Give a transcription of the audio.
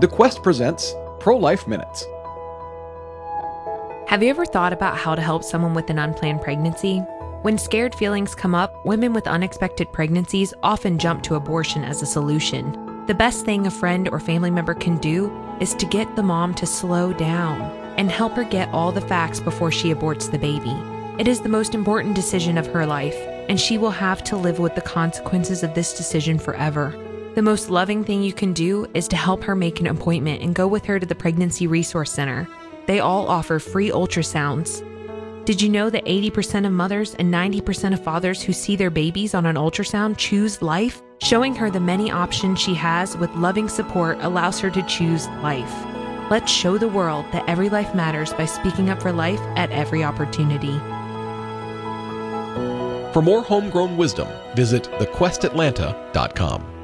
The Quest presents Pro Life Minutes. Have you ever thought about how to help someone with an unplanned pregnancy? When scared feelings come up, women with unexpected pregnancies often jump to abortion as a solution. The best thing a friend or family member can do is to get the mom to slow down and help her get all the facts before she aborts the baby. It is the most important decision of her life, and she will have to live with the consequences of this decision forever. The most loving thing you can do is to help her make an appointment and go with her to the Pregnancy Resource Center. They all offer free ultrasounds. Did you know that 80% of mothers and 90% of fathers who see their babies on an ultrasound choose life? Showing her the many options she has with loving support allows her to choose life. Let's show the world that every life matters by speaking up for life at every opportunity. For more homegrown wisdom, visit thequestatlanta.com.